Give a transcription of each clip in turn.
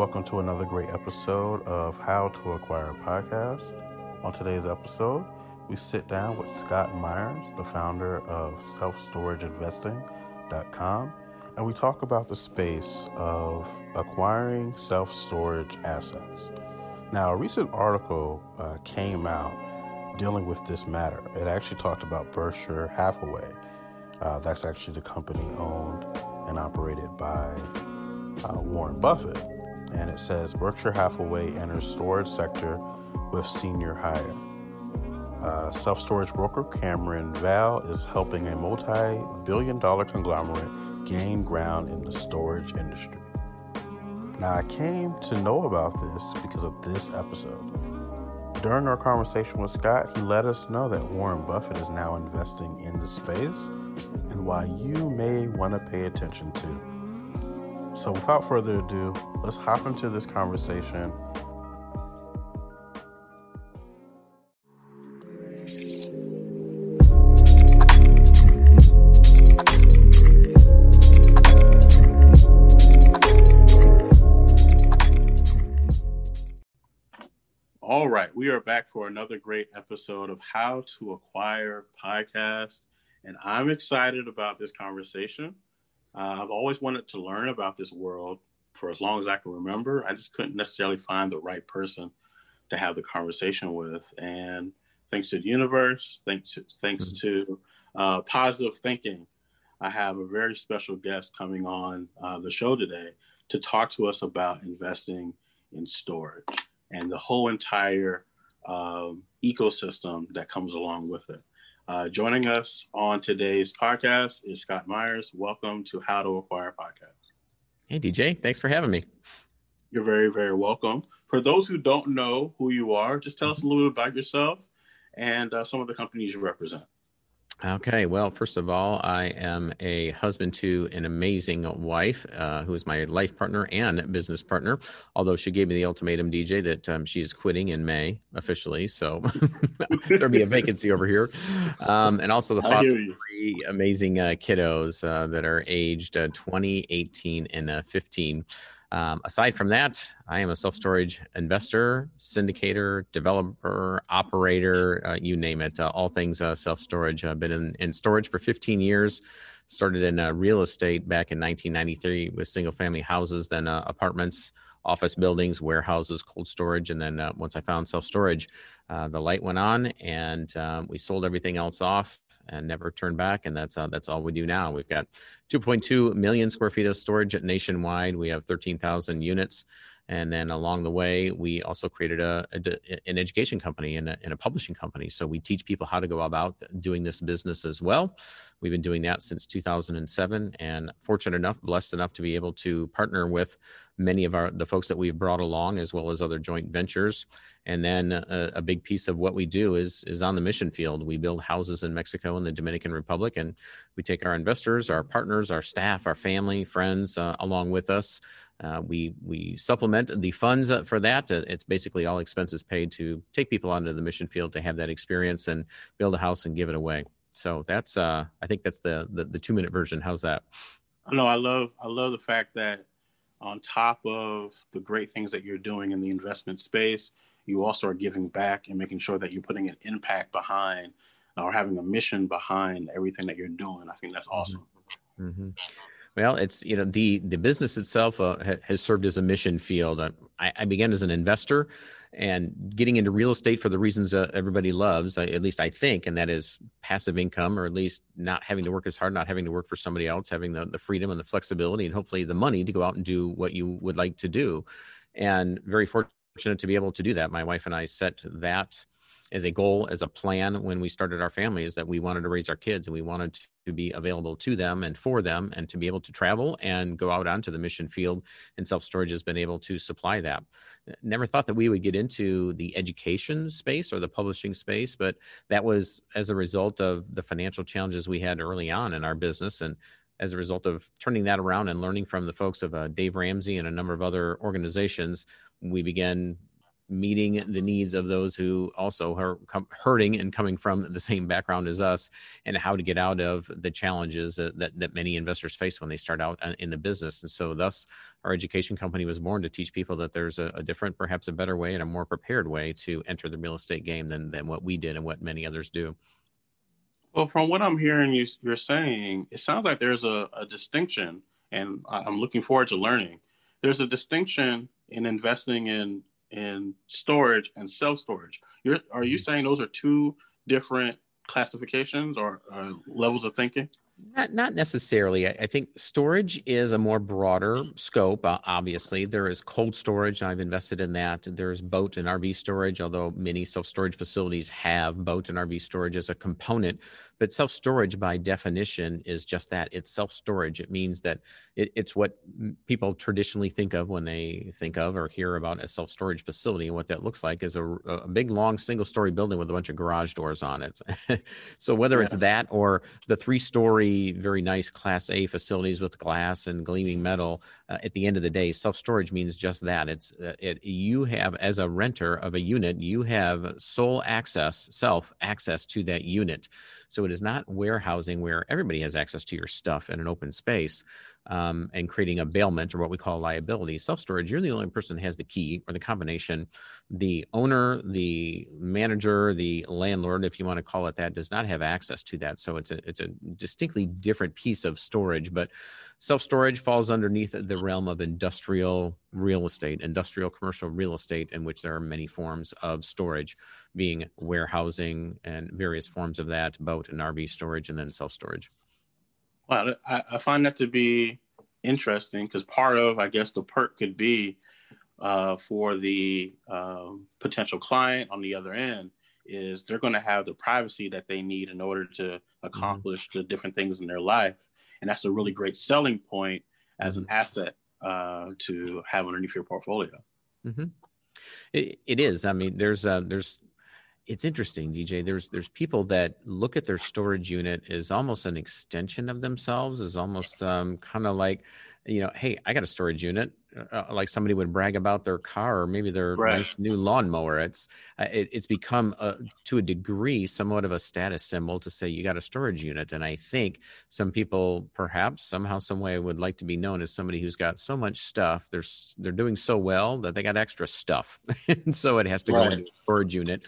Welcome to another great episode of How to Acquire a Podcast. On today's episode, we sit down with Scott Myers, the founder of selfstorageinvesting.com, and we talk about the space of acquiring self storage assets. Now, a recent article uh, came out dealing with this matter. It actually talked about Berkshire Hathaway. Uh, that's actually the company owned and operated by uh, Warren Buffett and it says Berkshire Hathaway enters storage sector with senior hire. Uh, Self storage broker Cameron Val is helping a multi billion dollar conglomerate gain ground in the storage industry. Now, I came to know about this because of this episode. During our conversation with Scott, he let us know that Warren Buffett is now investing in the space and why you may want to pay attention to. So, without further ado, let's hop into this conversation. All right, we are back for another great episode of How to Acquire Podcast. And I'm excited about this conversation uh, I've always wanted to learn about this world for as long as I can remember. I just couldn't necessarily find the right person to have the conversation with. And thanks to the universe, thanks to, thanks mm-hmm. to uh, positive thinking, I have a very special guest coming on uh, the show today to talk to us about investing in storage and the whole entire um, ecosystem that comes along with it. Uh, joining us on today's podcast is Scott Myers. Welcome to How to Acquire Podcast. Hey, DJ. Thanks for having me. You're very, very welcome. For those who don't know who you are, just tell us a little bit about yourself and uh, some of the companies you represent. Okay. Well, first of all, I am a husband to an amazing wife uh, who is my life partner and business partner. Although she gave me the ultimatum, DJ, that um, is quitting in May officially. So there'll be a vacancy over here. Um, and also the father of three amazing uh, kiddos uh, that are aged uh, 20, 18, and uh, 15. Um, aside from that, I am a self storage investor, syndicator, developer, operator, uh, you name it, uh, all things uh, self storage. I've been in, in, storage for 15 years. Started in uh, real estate back in 1993 with single family houses, then uh, apartments, office buildings, warehouses, cold storage. And then uh, once I found self storage, the light went on and um, we sold everything else off and never turn back. And that's uh, that's all we do now. We've got 2.2 million square feet of storage nationwide. We have 13,000 units. And then along the way, we also created a, a an education company and a, and a, publishing company. So we teach people how to go about doing this business as well. We've been doing that since 2007, and fortunate enough, blessed enough to be able to partner with many of our the folks that we've brought along, as well as other joint ventures. And then a, a big piece of what we do is is on the mission field. We build houses in Mexico and the Dominican Republic, and we take our investors, our partners, our staff, our family, friends uh, along with us uh, we we supplement the funds for that. Uh, it's basically all expenses paid to take people onto the mission field to have that experience and build a house and give it away. So that's uh, I think that's the, the, the two minute version. How's that? No, I love I love the fact that on top of the great things that you're doing in the investment space, you also are giving back and making sure that you're putting an impact behind or having a mission behind everything that you're doing. I think that's mm-hmm. awesome. Mm-hmm. Well, it's you know the the business itself uh, has served as a mission field. Uh, I, I, began as an investor, and getting into real estate for the reasons uh, everybody loves, uh, at least I think, and that is passive income, or at least not having to work as hard, not having to work for somebody else, having the, the freedom and the flexibility, and hopefully the money to go out and do what you would like to do. And very fortunate to be able to do that. My wife and I set that as a goal, as a plan when we started our family, is that we wanted to raise our kids and we wanted to be available to them and for them and to be able to travel and go out onto the mission field. And self storage has been able to supply that. Never thought that we would get into the education space or the publishing space, but that was as a result of the financial challenges we had early on in our business. And as a result of turning that around and learning from the folks of uh, Dave Ramsey and a number of other organizations, we began meeting the needs of those who also are hurting and coming from the same background as us, and how to get out of the challenges that, that, many investors face when they start out uh, in the business. And so, thus, our education company was born to teach people that there's a, a different, perhaps a better way and a more prepared way to enter the real estate game than, than what we did and what many others do. Well, from what I'm hearing you, you're saying, it sounds like there's a, a distinction, and I'm looking forward to learning. There's a distinction in investing in in storage and self storage. You're, are you mm-hmm. saying those are two different classifications or uh, levels of thinking? Not, not necessarily. I, I, think storage is a more broader scope. Uh, obviously, there is cold storage. I've invested in that. There's boat and RV storage, although many self storage facilities have boat and RV storage as a component. But self storage, by definition, is just that it's self storage. It means that it, it's what people traditionally think of when they think of or hear about a self storage facility. And what that looks like is a, a big, long, single story building with a bunch of garage doors on it. so, whether yeah. it's that or the three story, very nice Class A facilities with glass and gleaming metal, uh, at the end of the day, self storage means just that. It's uh, it, you have, as a renter of a unit, you have sole access, self access to that unit. So it is not warehousing where everybody has access to your stuff in an open space um, and creating a bailment or what we call liability. Self storage, you're the only person that has the key or the combination. The owner, the manager, the landlord, if you want to call it that, does not have access to that. So it's a it's a distinctly different piece of storage. But self storage falls underneath the realm of industrial real estate, industrial commercial real estate, in which there are many forms of storage, being warehousing and various forms of that, boat and RV storage, and then self storage. Well, I, I find that to be interesting because part of, I guess, the perk could be uh, for the um, potential client on the other end is they're going to have the privacy that they need in order to mm-hmm. accomplish mm-hmm. the different things in their life, and that's a really great selling point as an mm-hmm. asset uh, to have underneath your portfolio. Mm-hmm. It, it is. I mean, there's uh, there's it's interesting, DJ. There's there's people that look at their storage unit as almost an extension of themselves, is almost um, kind of like, you know, hey, I got a storage unit. Uh, uh, like somebody would brag about their car or maybe their right. nice new lawnmower. It's uh, it, it's become a, to a degree somewhat of a status symbol to say you got a storage unit. And I think some people perhaps somehow some way would like to be known as somebody who's got so much stuff. They're they're doing so well that they got extra stuff, and so it has to right. go into storage unit.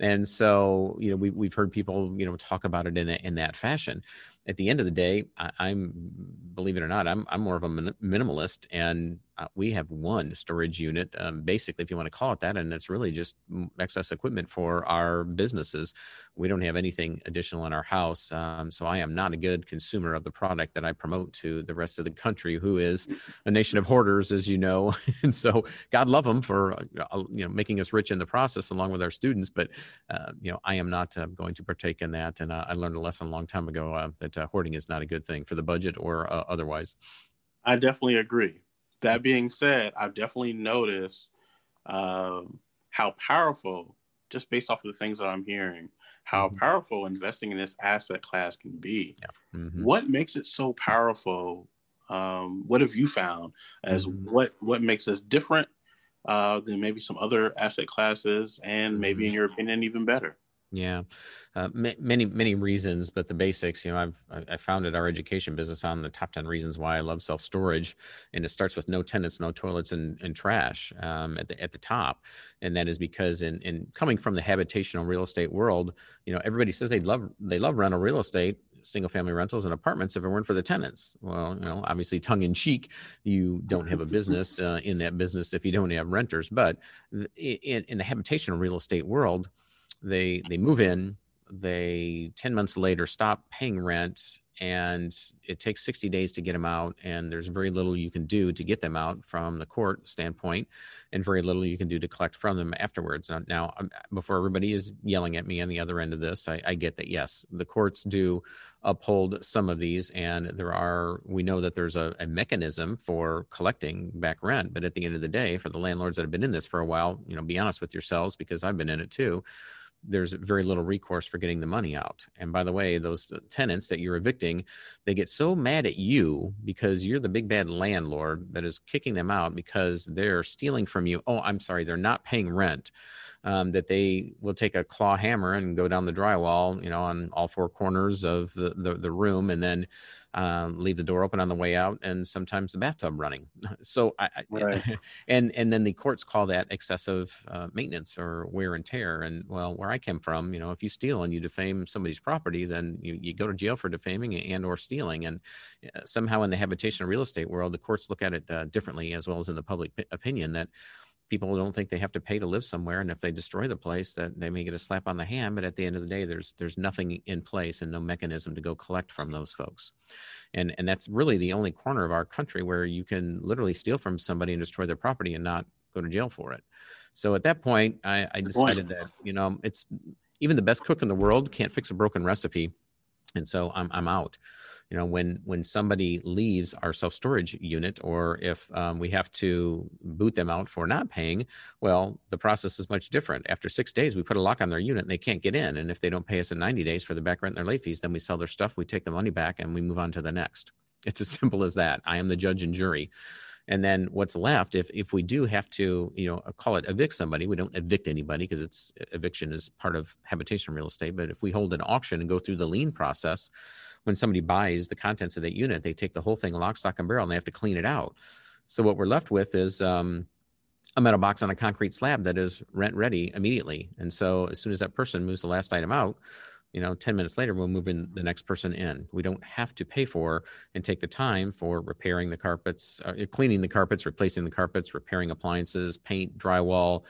And so you know we we've heard people you know talk about it in a, in that fashion at the end of the day, I, am believe it or not, I'm I'm more of a minimalist, and uh, we have one storage unit, um, basically, if you want to call it that, and it's really just excess equipment for our businesses. We don't have anything additional in our house, um, so I am not a good consumer of the product that I promote to the rest of the country, who is a nation of hoarders, as you know. and so, God love them for uh, you know making us rich in the process, along with our students. But uh, you know, I am not uh, going to partake in that, and uh, I learned a lesson a long time ago that hoarding is not a good thing for the budget or otherwise. I definitely agree that being said, I've definitely noticed um, how powerful, just based off of the things that I'm hearing, how mm-hmm. powerful investing in this asset class can be. Yeah. Mm-hmm. What makes it so powerful? Um, what have you found as mm-hmm. what what makes us different uh, than maybe some other asset classes, and maybe in mm-hmm. your opinion, even better? Yeah, uh, many many reasons, but the basics. You know, I've I founded our education business on the top ten reasons why I love self storage, and it starts with no tenants, no toilets, and, and trash um, at the at the top, and that is because in in coming from the habitational real estate world, you know, everybody says they love they love rental real estate, single family rentals and apartments if it weren't for the tenants. Well, you know, obviously tongue in cheek, you don't have a business uh, in that business if you don't have renters. But in, in the habitational real estate world, they they move in they 10 months later stop paying rent and it takes 60 days to get them out and there's very little you can do to get them out from the court standpoint and very little you can do to collect from them afterwards. Now, now um, before everybody is yelling at me on the other end of this I, I, get that yes the courts do uphold some of these and there are we know that there's a, a mechanism for collecting back rent but at the end of the day for the landlords that have been in this for a while you know be honest with yourselves because i've been in it too there's very little recourse for getting the money out. And by the way, those tenants that you're evicting, they get so mad at you because you're the big bad landlord that is kicking them out because they're stealing from you. Oh, I'm sorry, they're not paying rent. Um, that they will take a claw hammer and go down the drywall, you know, on all four corners of the, the, the room, and then um, leave the door open on the way out, and sometimes the bathtub running. So, I, right. and and then the courts call that excessive uh, maintenance or wear and tear. And well, where I came from, you know, if you steal and you defame somebody's property, then you, you go to jail for defaming and or stealing. And uh, somehow in the habitation real estate world, the courts look at it uh, differently, as well as in the public opinion that people don't think they have to pay to live somewhere and if they destroy the place that they may get a slap on the hand but at the end of the day there's there's nothing in place and no mechanism to go collect from those folks. And and that's really the only corner of our country where you can literally steal from somebody and destroy their property and not go to jail for it. So at that point i, I decided that you know it's even the best cook in the world can't fix a broken recipe and so i'm, I'm out you know when when somebody leaves our self storage unit or if um, we have to boot them out for not paying well the process is much different. After six days we put a lock on their unit and they can't get in. And if they don't pay us in 90 days for the back rent and their late fees then we sell their stuff we take the money back and we move on to the next. It's as simple as that. I am the judge and jury. And then what's left if if we do have to you know call it evict somebody we don't evict anybody because it's eviction is part of habitation real estate but if we hold an auction and go through the lien process when somebody buys the contents of that unit, they take the whole thing lock, stock, and barrel, and they have to clean it out. So what we're left with is um, a metal box on a concrete slab that is rent ready immediately. And so as soon as that person moves the last item out, you know, 10 minutes later, we'll move in the next person in. We don't have to pay for and take the time for repairing the carpets, uh, cleaning the carpets, replacing the carpets, repairing appliances, paint, drywall,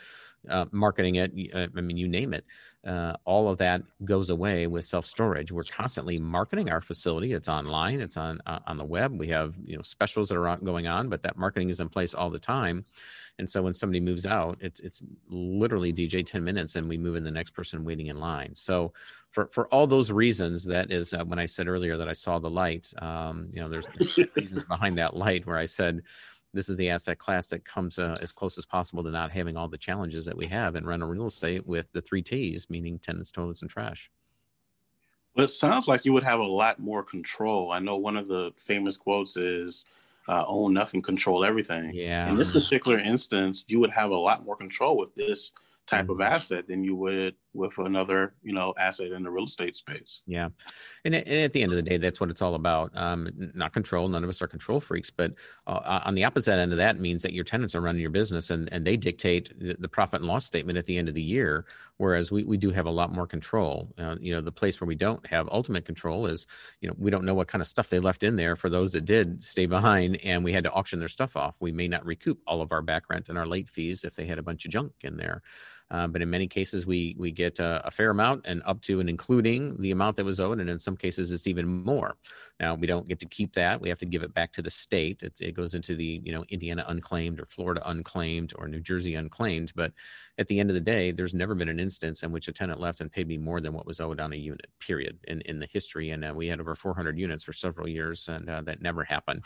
uh, marketing it. Uh, I mean, you name it. Uh, all of that goes away with self storage. We're constantly marketing our facility. It's online. It's on uh, on the web. We have you know specials that are going on, but that marketing is in place all the time. And so when somebody moves out, it's it's literally DJ ten minutes, and we move in the next person waiting in line. So for for all those reasons, that is uh, when I said earlier that I saw the light. Um, you know, there's, there's reasons behind that light where I said this is the asset class that comes uh, as close as possible to not having all the challenges that we have in rental real estate with the three T's, meaning tenants, toilets, and trash. Well, it sounds like you would have a lot more control. I know one of the famous quotes is uh, own nothing, control everything. Yeah. In this particular instance, you would have a lot more control with this type mm-hmm. of asset than you would with another you know asset in the real estate space. Yeah. And, and at the end of the day that's what it's all about. Um, not control none of us are control freaks but uh, on the opposite end of that means that your tenants are running your business and, and they dictate the profit and loss statement at the end of the year whereas we, we do have a lot more control. Uh, you know the place where we don't have ultimate control is you know we don't know what kind of stuff they left in there for those that did stay behind and we had to auction their stuff off. We may not recoup all of our back rent and our late fees if they had a bunch of junk in there uh, but in many cases, we we get a, a, fair amount and up to and including the amount that was owed, and in some cases, it's even more. Now we don't get to keep that; we have to give it back to the state. It, it goes into the you know Indiana unclaimed or Florida unclaimed or New Jersey unclaimed. But at the end of the day, there's never been an instance in which a tenant left and paid me more than what was owed on a unit. Period. In in the history, and uh, we had over 400 units for several years, and uh, that never happened.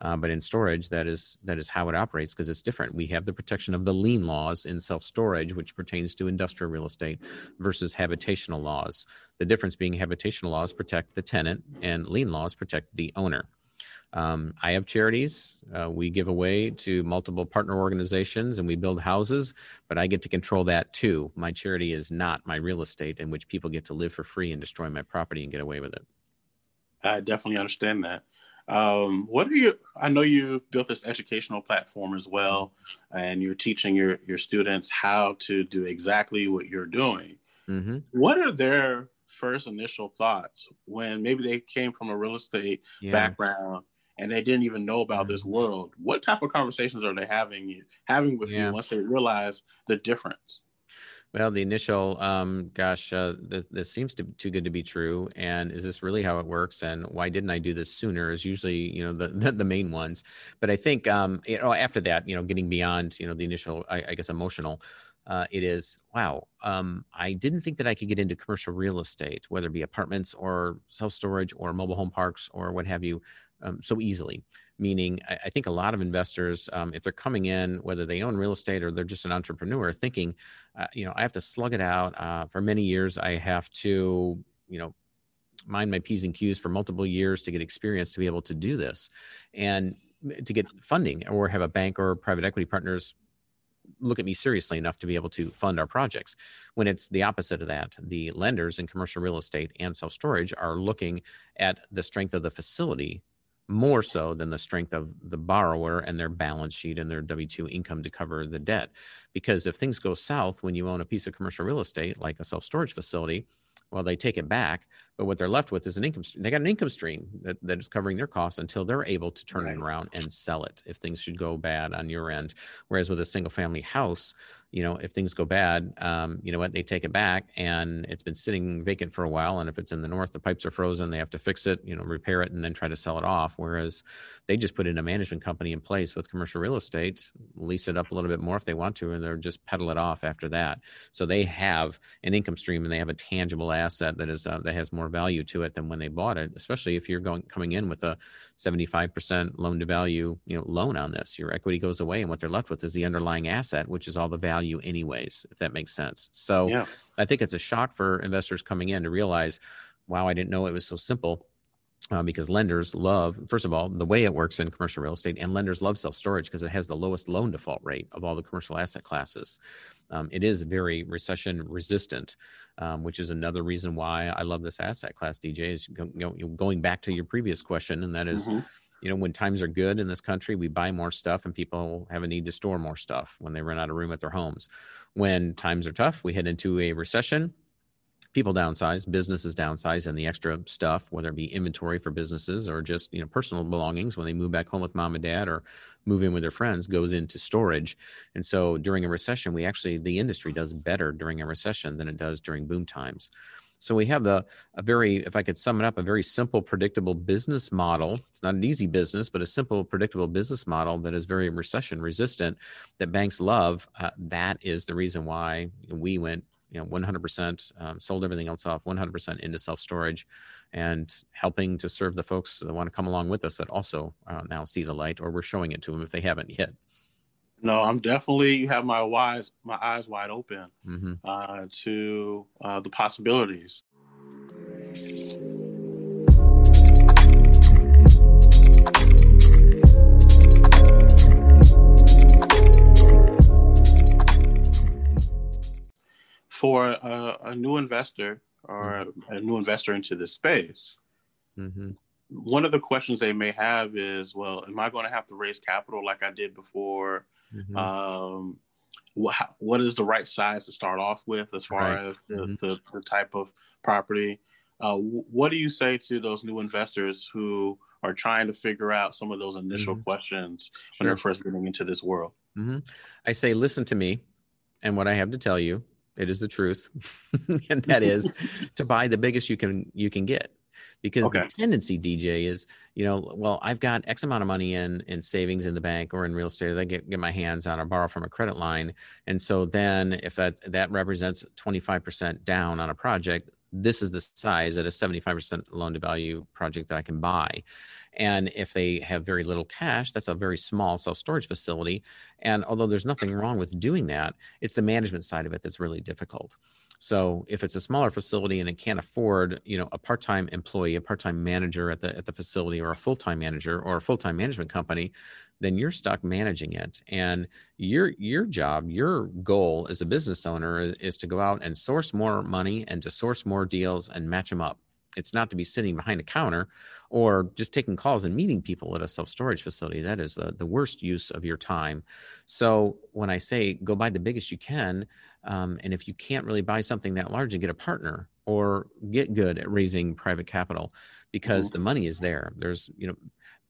Uh, but in storage, that is that is how it operates because it's different. We have the protection of the lien laws in self storage, which pertains to industrial real estate, versus habitational laws. The difference being habitational laws protect the tenant, and lien laws protect the owner. Um, I have charities. Uh, we give away to multiple partner organizations and we build houses, but I get to control that too. My charity is not my real estate in which people get to live for free and destroy my property and get away with it. I definitely understand that. Um, what are you? I know you built this educational platform as well, and you're teaching your your students how to do exactly what you're doing. Mm-hmm. What are their first initial thoughts when maybe they came from a real estate yeah. background and they didn't even know about mm-hmm. this world? What type of conversations are they having having with yeah. you once they realize the difference? Well, the initial, um, gosh, uh, th- this seems to, too good to be true. And is this really how it works? And why didn't I do this sooner? Is usually, you know, the, the, the main ones. But I think, um, you know, after that, you know, getting beyond, you know, the initial, I, I guess, emotional, uh, it is wow. Um, I didn't think that I could get into commercial real estate, whether it be apartments or self storage or mobile home parks or what have you, um, so easily meaning I, think a lot of investors, um, if they're coming in, whether they own real estate or they're just an entrepreneur, thinking, uh, you know, I have to slug it out. Uh, for many years, I have to, you know, mind my P's and Q's for multiple years to get experience to be able to do this and to get funding or have a bank or private equity partners look at me seriously enough to be able to fund our projects. When it's the opposite of that, the lenders in commercial real estate and self storage are looking at the strength of the facility more so than the strength of the borrower and their balance sheet and their W 2 income to cover the debt. Because if things go south when you own a piece of commercial real estate, like a self storage facility, well, they take it back, but what they're left with is an income. Stream they got an income stream that, that is covering their costs until they're able to turn right. it around and sell it if things should go bad on your end. Whereas with a single family house, you know, if things go bad, um, you know what, they take it back and it's been sitting vacant for a while. And if it's in the north, the pipes are frozen, they have to fix it, you know, repair it, and then try to sell it off. Whereas they just put in a management company in place with commercial real estate, lease it up a little bit more if they want to, and they're just pedal it off after that. So they have an income stream and they have a tangible asset that is uh, that has more value to it than when they bought it. Especially if you're going coming in with a 75% loan to value, you know, loan on this, your equity goes away, and what they're left with is the underlying asset, which is all the value value anyways, if that makes sense. So yeah. I think it's a shock for investors coming in to realize, wow, I didn't know it was so simple. Uh, because lenders love, first of all, the way it works in commercial real estate, and lenders love self storage because it has the lowest loan default rate of all the commercial asset classes. Um, it is very recession resistant, um, which is another reason why I love this asset class. DJ is you know, going back to your previous question, and that is, mm-hmm you know, when times are good in this country, we buy more stuff and people have a need to store more stuff when they run out of room at their homes. When times are tough, we head into a recession. People downsize, businesses downsize, and the extra stuff, whether it be inventory for businesses or just you know personal belongings, when they move back home with mom and dad or move in with their friends, goes into storage. And so during a recession, we actually the industry does better during a recession than it does during boom times. So we have the a very, if I could sum it up, a very simple, predictable business model. It's not an easy business, but a simple, predictable business model that is very recession resistant that banks love. Uh, that is the reason why we went, you know, 100% um, sold everything else off, 100% into self storage, and helping to serve the folks that want to come along with us that also uh, now see the light, or we're showing it to them if they haven't yet. No, I'm definitely you have my wise my eyes wide open mm-hmm. uh, to uh, the possibilities. For a, a new investor or mm-hmm. a new investor into this space, mm-hmm. one of the questions they may have is, well, am I going to have to raise capital like I did before? Mm-hmm. Um, what, what is the right size to start off with as far right. as the, mm-hmm. the, the, type of property? Uh, what do you say to those new investors who are trying to figure out some of those initial mm-hmm. questions when they're first getting into this world? Mm-hmm. I say, listen to me and what I have to tell you. It is the truth, and that is to buy the biggest you can you can get because okay. the tendency dj is you know well i've got x amount of money in in savings in the bank or in real estate that i get, get my hands on or borrow from a credit line and so then if that that represents 25% down on a project this is the size at a 75% loan to value project that i can buy and if they have very little cash, that's a very small self storage facility. And although there's nothing wrong with doing that, it's the management side of it that's really difficult. So if it's a smaller facility and it can't afford, you know, a part-time employee, a part-time manager at the at the facility or a full-time manager or a full-time management company, then you're stuck managing it. And your your job, your goal as a business owner is, is to go out and source more money and to source more deals and match them up. It's not to be sitting behind a counter or just taking calls and meeting people at a self storage facility. That is the, the worst use of your time. So when I say go buy the biggest you can, um, and if you can't really buy something that large and get a partner or get good at raising private capital because mm-hmm. the money is there, there's, you know,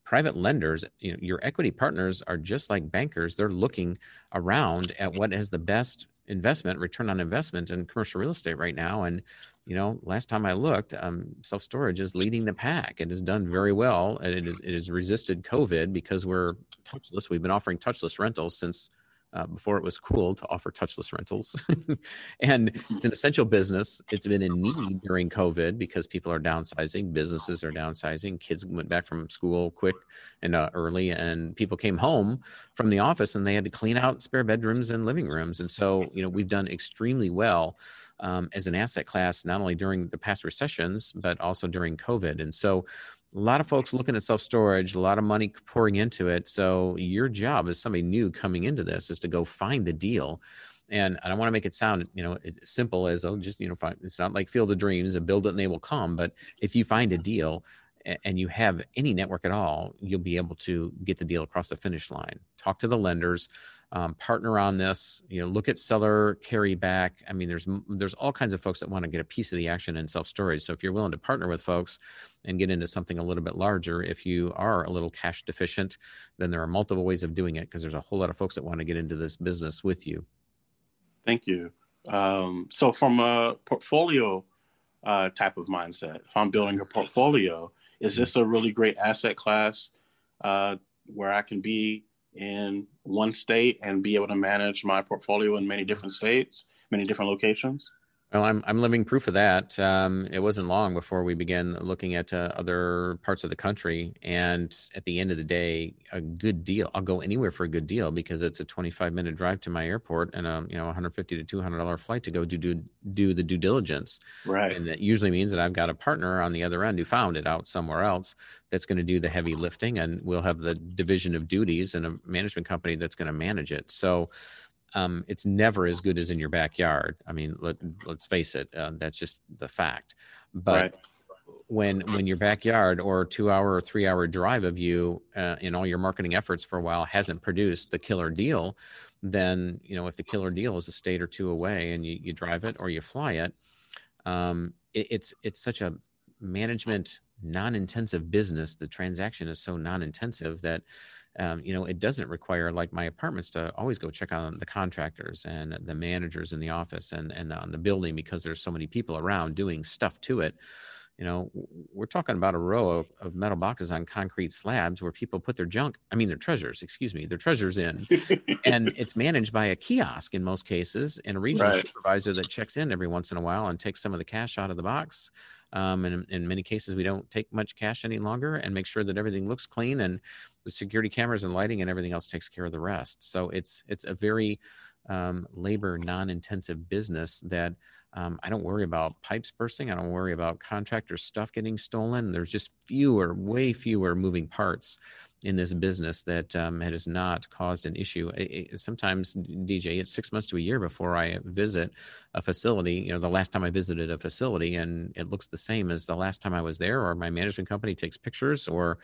private lenders, you know, your equity partners are just like bankers. They're looking around at what has the best investment return on investment in commercial real estate right now and you know last time i looked um, self storage is leading the pack it has done very well and it is it has resisted covid because we're touchless we've been offering touchless rentals since uh, before it was cool to offer touchless rentals. and it's an essential business. It's been in need during COVID because people are downsizing, businesses are downsizing, kids went back from school quick and uh, early, and people came home from the office and they had to clean out spare bedrooms and living rooms. And so, you know, we've done extremely well. Um, as an asset class, not only during the past recessions, but also during COVID. And so, a lot of folks looking at self storage, a lot of money pouring into it. So your job as somebody new coming into this is to go find the deal. And I don't want to make it sound, you know, simple as oh, just you know, find, it's not like Field of Dreams and build it and they will come. But if you find a deal and you have any network at all, you'll be able to get the deal across the finish line. Talk to the lenders, um, partner on this. You know, look at seller carry back. I mean, there's there's all kinds of folks that want to get a piece of the action in self storage. So if you're willing to partner with folks and get into something a little bit larger, if you are a little cash deficient, then there are multiple ways of doing it because there's a whole lot of folks that want to get into this business with you. Thank you. Um, so from a portfolio uh, type of mindset, if I'm building a portfolio, is this a really great asset class uh, where I can be in one state and be able to manage my portfolio in many different states, many different locations? Well, I'm I'm living proof of that. Um, it wasn't long before we began looking at uh, other parts of the country, and at the end of the day, a good deal. I'll go anywhere for a good deal because it's a 25 minute drive to my airport and a you know 150 to 200 dollar flight to go do do do the due diligence. Right. And that usually means that I've got a partner on the other end who found it out somewhere else that's going to do the heavy lifting, and we'll have the division of duties and a management company that's going to manage it. So um, it's never as good as in your backyard. I mean, let, us face it, uh, that's just the fact. But right. when when your backyard or two hour or three hour drive of you uh, in all your marketing efforts for a while hasn't produced the killer deal, then you know if the killer deal is a state or two away and you, you drive it or you fly it, um, it it's it's such a management non-intensive business. The transaction is so non-intensive that um, you know, it doesn't require like my apartments to always go check on the contractors and the managers in the office and and on the building because there's so many people around doing stuff to it. You know, we're talking about a row of, of metal boxes on concrete slabs where people put their junk, I mean, their treasures, excuse me, their treasures in. and it's managed by a kiosk in most cases and a regional right. supervisor that checks in every once in a while and takes some of the cash out of the box um, and in many cases, we don't take much cash any longer and make sure that everything looks clean and the security cameras and lighting and everything else takes care of the rest. So it's it's a very um, labor non-intensive business that um, I don't worry about pipes bursting. I don't worry about contractor stuff getting stolen. There's just fewer, way fewer moving parts in this business that um, has not caused an issue. It, it, sometimes, DJ, it's six months to a year before I visit a facility. You know, the last time I visited a facility and it looks the same as the last time I was there, or my management company takes pictures, or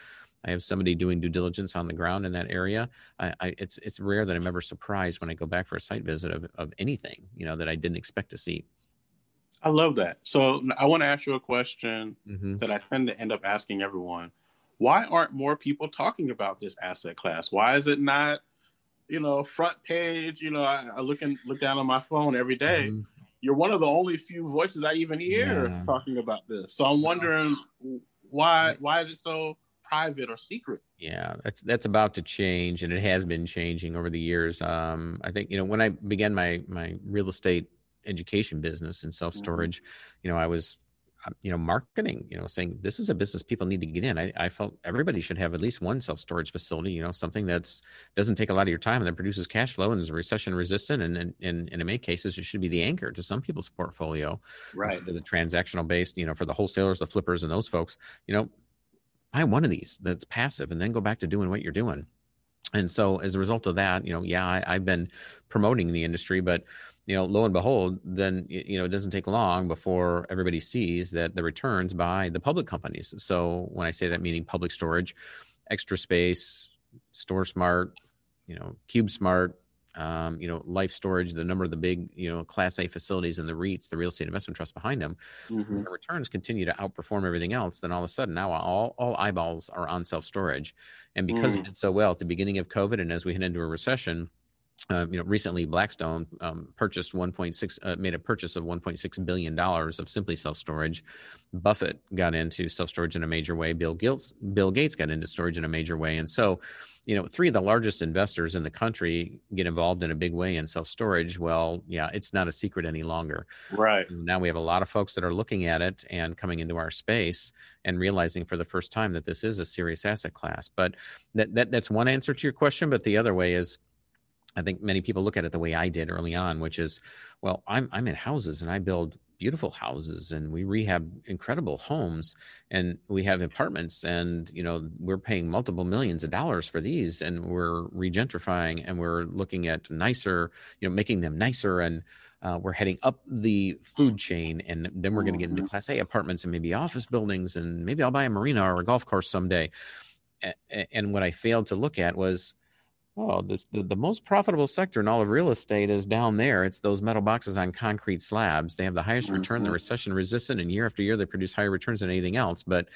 I have somebody doing due diligence on the ground in that area. I, I, it's it's rare that I'm ever surprised when I go back for a site visit of, of anything you know that I didn't expect to see. I love that. So I want to ask you a question mm-hmm. that I tend to end up asking everyone why aren't more people talking about this asset class? Why is it not, you know, front page? You know, I, I look and look down on my phone every day. Mm-hmm. You're one of the only few voices I even hear yeah. talking about this. So I'm wondering why why is it so private or secret? Yeah, that's that's about to change, and it has been changing over the years. Um, I think you know when I began my my real estate education business in self storage, mm-hmm. you know, I was you know, marketing, you know, saying this is a business people need to get in. I, I felt everybody should have at least one self storage facility, you know, something that's doesn't take a lot of your time and that produces cash flow and is recession resistant. And, and, and, in many cases, it should be the anchor to some people's portfolio. Right. The transactional based, you know, for the wholesalers, the flippers, and those folks, you know, buy one of these that's passive and then go back to doing what you're doing. And so as a result of that, you know, yeah, I, I've been promoting the industry, but you know, lo and behold, then you know it doesn't take long before everybody sees that the returns by the public companies. So when I say that, meaning public storage, extra space, Store Smart, you know, Cube Smart, um, you know, Life Storage, the number of the big, you know, Class A facilities and the REITs, the real estate investment trust behind them, mm-hmm. the returns continue to outperform everything else. Then all of a sudden, now all all eyeballs are on self storage, and because mm. it did so well at the beginning of COVID, and as we head into a recession uh, you know, recently Blackstone um, purchased 1.6, uh, made a purchase of 1.6 billion dollars of Simply Self Storage. Buffett got into self storage in a major way. Bill Gates, Bill Gates got into storage in a major way, and so, you know, three of the largest investors in the country get involved in a big way in self storage. Well, yeah, it's not a secret any longer. Right now, we have a lot of folks that are looking at it and coming into our space and realizing for the first time that this is a serious asset class. But that, that that's one answer to your question. But the other way is I think many people look at it the way I did early on, which is, well, I'm I'm in houses and I build beautiful houses and we rehab incredible homes and we have apartments and you know we're paying multiple millions of dollars for these and we're regentrifying and we're looking at nicer you know making them nicer and uh, we're heading up the food chain and then we're going to get into mm-hmm. class a apartments and maybe office buildings and maybe i'll buy a marina or a golf course someday and what i failed to look at was Oh, this the, the most profitable sector in all of real estate is down there. It's those metal boxes on concrete slabs. They have the highest mm-hmm. return, they're recession resistant, and year after year they produce higher returns than anything else. But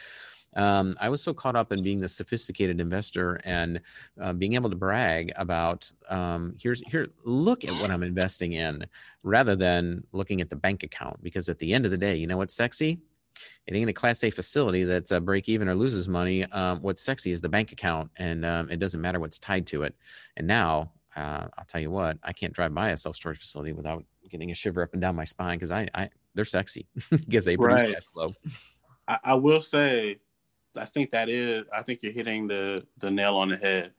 um, I was so caught up in being the sophisticated investor and uh, being able to brag about um, here's here look at what I'm investing in, rather than looking at the bank account. Because at the end of the day, you know what's sexy? It ain't a class A facility that's a break even or loses money. Um, what's sexy is the bank account, and um, it doesn't matter what's tied to it. And now, uh, I'll tell you what, I can't drive by a self storage facility without getting a shiver up and down my spine because I, I, they're sexy because they produce right. cash flow. I, I will say, I think that is, I think you're hitting the the nail on the head.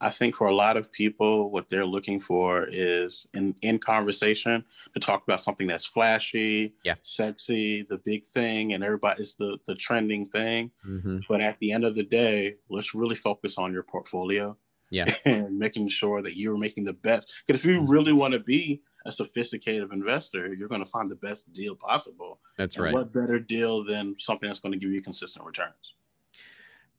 I think for a lot of people, what they're looking for is in in conversation to talk about something that's flashy, yeah. sexy, the big thing, and everybody's the the trending thing. Mm-hmm. But at the end of the day, let's really focus on your portfolio, yeah, and making sure that you're making the best. Because if you mm-hmm. really want to be a sophisticated investor, you're going to find the best deal possible. That's and right. What better deal than something that's going to give you consistent returns?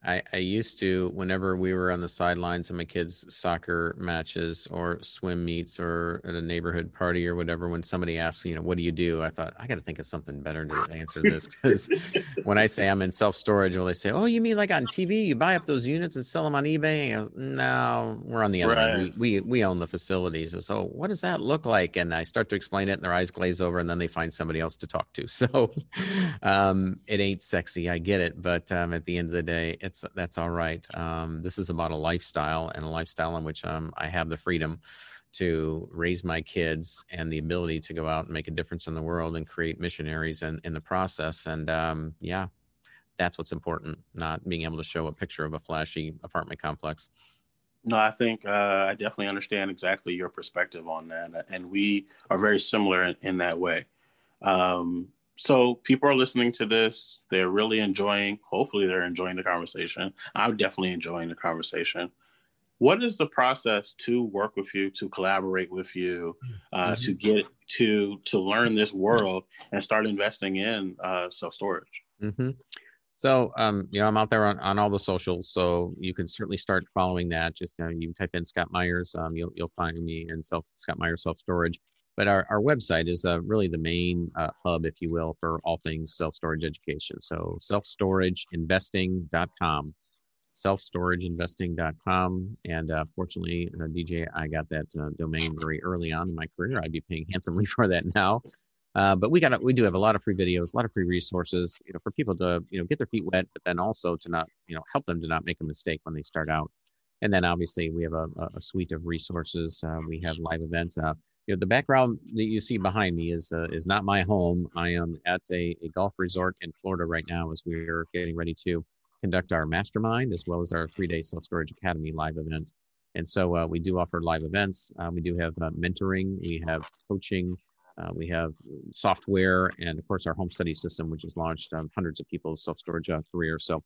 I, I used to, whenever we were on the sidelines of my kids' soccer matches or swim meets or at a neighborhood party or whatever, when somebody asks, you know, what do you do? I thought, I got to think of something better to answer this. Because when I say I'm in self storage, well, they say, oh, you mean like on TV? You buy up those units and sell them on eBay? Go, no, we're on the other right. end. We, we, we own the facilities. So what does that look like? And I start to explain it, and their eyes glaze over, and then they find somebody else to talk to. So um, it ain't sexy. I get it. But um, at the end of the day, it's that's all right. Um, this is about a lifestyle and a lifestyle in which um, I have the freedom to raise my kids and the ability to go out and make a difference in the world and create missionaries in, in the process. And um, yeah, that's what's important, not being able to show a picture of a flashy apartment complex. No, I think uh, I definitely understand exactly your perspective on that. And we are very similar in, in that way. Um, so people are listening to this. They're really enjoying hopefully they're enjoying the conversation. I'm definitely enjoying the conversation. What is the process to work with you to collaborate with you uh, mm-hmm. to get to to learn this world and start investing in uh, self-storage? Mm-hmm. so um, you know i'm out there on, on all the socials so you can certainly start following that. Just uh, you type in scott myers um, you'll, you'll find me in self scott myers self-storage but our, our website is uh, really the main uh, hub, if you will, for all things self storage education. So selfstorageinvesting.com, selfstorageinvesting.com. And uh, fortunately, uh, DJ, I got that uh, domain very early on in my career. I'd be paying handsomely for that now. Uh, but we got we do have a lot of free videos, a lot of free resources, you know, for people to you know get their feet wet, but then also to not you know help them to not make a mistake when they start out. And then obviously we have a, a suite of resources. we have live events you know, the background that you see behind me is uh, is not my home. I am at a, a golf resort in Florida right now as we are getting ready to conduct our mastermind as well as our three day self storage academy live event. And so uh, we do offer live events. Uh, we do have uh, mentoring. We have coaching. Uh, we have software, and of course our home study system, which has launched um, hundreds of people's self storage uh, careers. So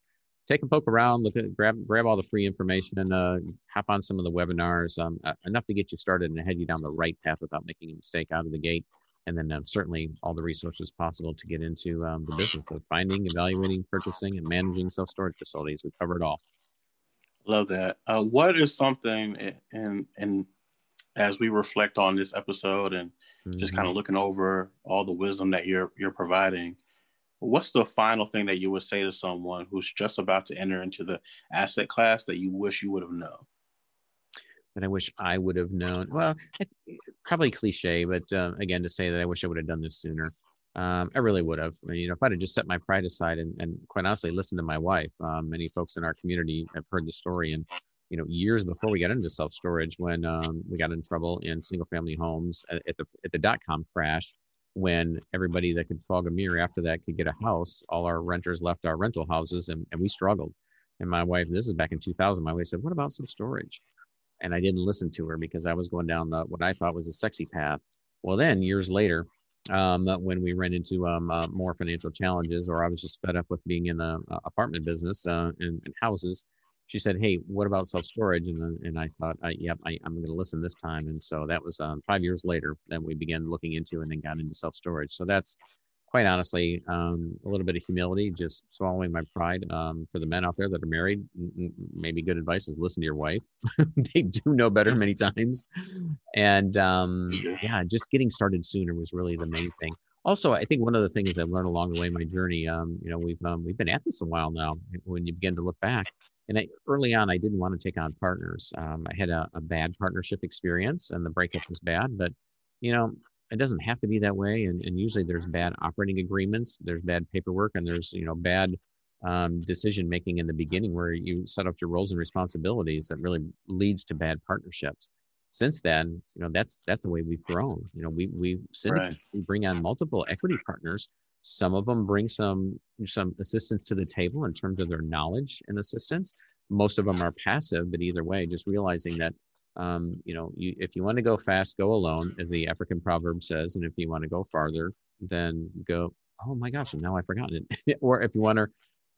take a poke around, look at grab grab all the free information, and uh, hop on some of the webinars. Um, enough to get you started and head you down the right path without making a mistake out of the gate. And then um, certainly all the resources possible to get into um, the business of finding, evaluating, purchasing, and managing self storage facilities. We cover it all. Love that. Uh, what is something and and as we reflect on this episode and mm-hmm. just kind of looking over all the wisdom that you're you're providing, what's the final thing that you would say to someone who's just about to enter into the asset class that you wish you would have known? that I wish I would have known. Well, probably cliche, but uh, again, to say that I wish I would have done this sooner. Um, I really would have. You know, if I'd have just set my pride aside and, and quite honestly listened to my wife. Um, many folks in our community have heard the story, and you know, years before we got into self storage, when um, we got in trouble in single family homes at, at the at the dot com crash, when everybody that could fog a mirror after that could get a house, all our renters left our rental houses, and, and we struggled. And my wife, this is back in 2000, my wife said, "What about some storage?" And I didn't listen to her because I was going down the what I thought was a sexy path. Well, then years later, um, when we ran into um, uh, more financial challenges, or I was just fed up with being in the uh, apartment business uh, and, and, houses. She said, "Hey, what about self storage?" And and I thought, I, "Yep, I, am going to listen this time." And so that was um, five years later that we began looking into and then got into self storage. So that's quite honestly, um, a little bit of humility, just swallowing my pride. Um, for the men out there that are married, maybe good advice is listen to your wife. they do know better many times. And um, yeah, just getting started sooner was really the main thing. Also, I think one of the things I've learned along the way, in my journey, um, you know, we've um, we've been at this a while now. When you begin to look back, and I, early on, I didn't want to take on partners. Um, I had a, a bad partnership experience, and the breakup was bad. But you know, it doesn't have to be that way and, and usually there's bad operating agreements there's bad paperwork and there's you know bad um, decision making in the beginning where you set up your roles and responsibilities that really leads to bad partnerships since then you know that's that's the way we've grown you know we we right. we bring on multiple equity partners some of them bring some some assistance to the table in terms of their knowledge and assistance most of them are passive but either way just realizing that um, you know, you, if you want to go fast, go alone, as the African proverb says. And if you want to go farther, then go. Oh my gosh! Now I've forgotten it. or if you want to,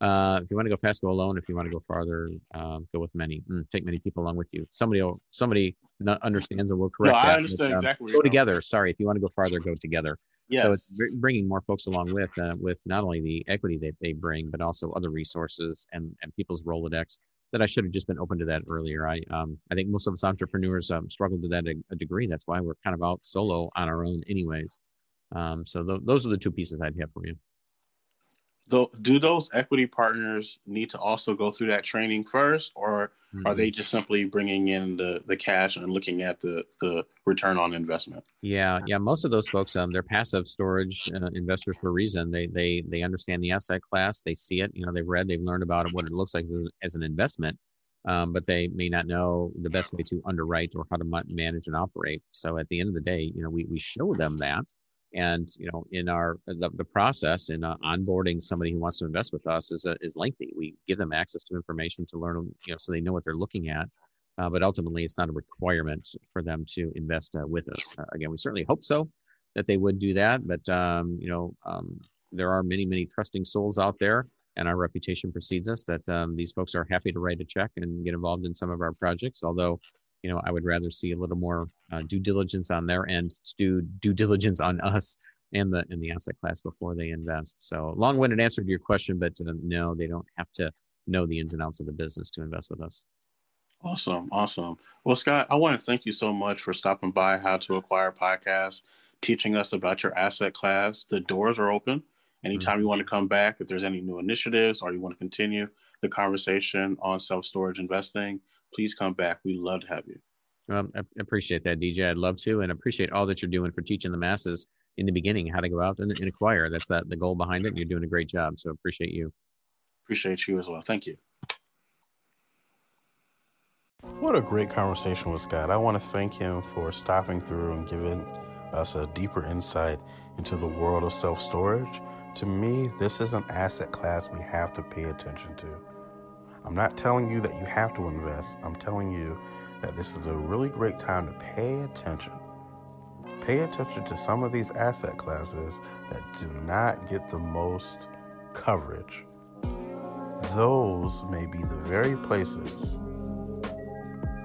uh, if you want to go fast, go alone. If you want to go farther, uh, go with many. Mm, take many people along with you. Somebody, will, somebody understands and will correct no, that. I understand but, um, exactly. Go together. Sorry, if you want to go farther, go together. Yes. So it's bringing more folks along with uh, with not only the equity that they bring, but also other resources and and people's Rolodex that I should have just been open to that earlier. I um, I think most of us entrepreneurs um, struggle to that a, a, degree. That's why we're kind of out solo on our own, anyways. Um, so th- those are the two pieces I'd have for you. Though, do those equity partners need to also go through that training first, or mm-hmm. are they just simply bringing in the, the cash and looking at the, the return on investment? Yeah, yeah. Most of those folks, um, they're passive storage uh, investors for a reason. They they they understand the asset class, they see it. You know, they've read, they've learned about it, what it looks like as, as an investment, um, but they may not know the best way to underwrite or how to manage and operate. So at the end of the day, you know, we we show them that and you know in our the, the process in uh, onboarding somebody who wants to invest with us is uh, is lengthy. We give them access to information to learn you know so they know what they're looking at uh, but ultimately it's not a requirement for them to invest uh, with us. Uh, again we certainly hope so that they would do that but um, you know um, there are many many trusting souls out there and our reputation precedes us that um, these folks are happy to write a check and get involved in some of our projects although you know, I would rather see a little more uh, due diligence on their end, to do due diligence on us and the in the asset class before they invest. So, long-winded answer to your question, but uh, no, they don't have to know the ins and outs of the business to invest with us. Awesome, awesome. Well, Scott, I want to thank you so much for stopping by How to Acquire podcast, teaching us about your asset class. The doors are open. Anytime mm-hmm. you want to come back, if there's any new initiatives or you want to continue the conversation on self storage investing, please come back. We'd love to have you. Um, well, I appreciate that, DJ. I'd love to, and appreciate all that you're doing for teaching the masses in the beginning how to go out and, and acquire. That's that the goal behind it. And you're doing a great job. So appreciate you. Appreciate you as well. Thank you. What a great conversation with Scott. I want to thank him for stopping through and giving us a deeper insight into the world of self storage. To me, this is an asset class we have to pay attention to. I'm not telling you that you have to invest. I'm telling you that this is a really great time to pay attention. Pay attention to some of these asset classes that do not get the most coverage. Those may be the very places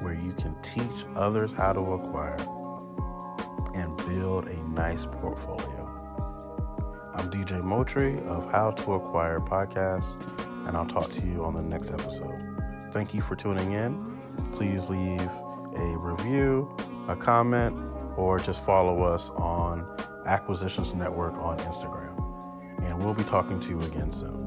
where you can teach others how to acquire and build a nice portfolio. I'm DJ Motri of How to Acquire Podcast and I'll talk to you on the next episode. Thank you for tuning in. Please leave a review, a comment, or just follow us on Acquisitions Network on Instagram. And we'll be talking to you again soon.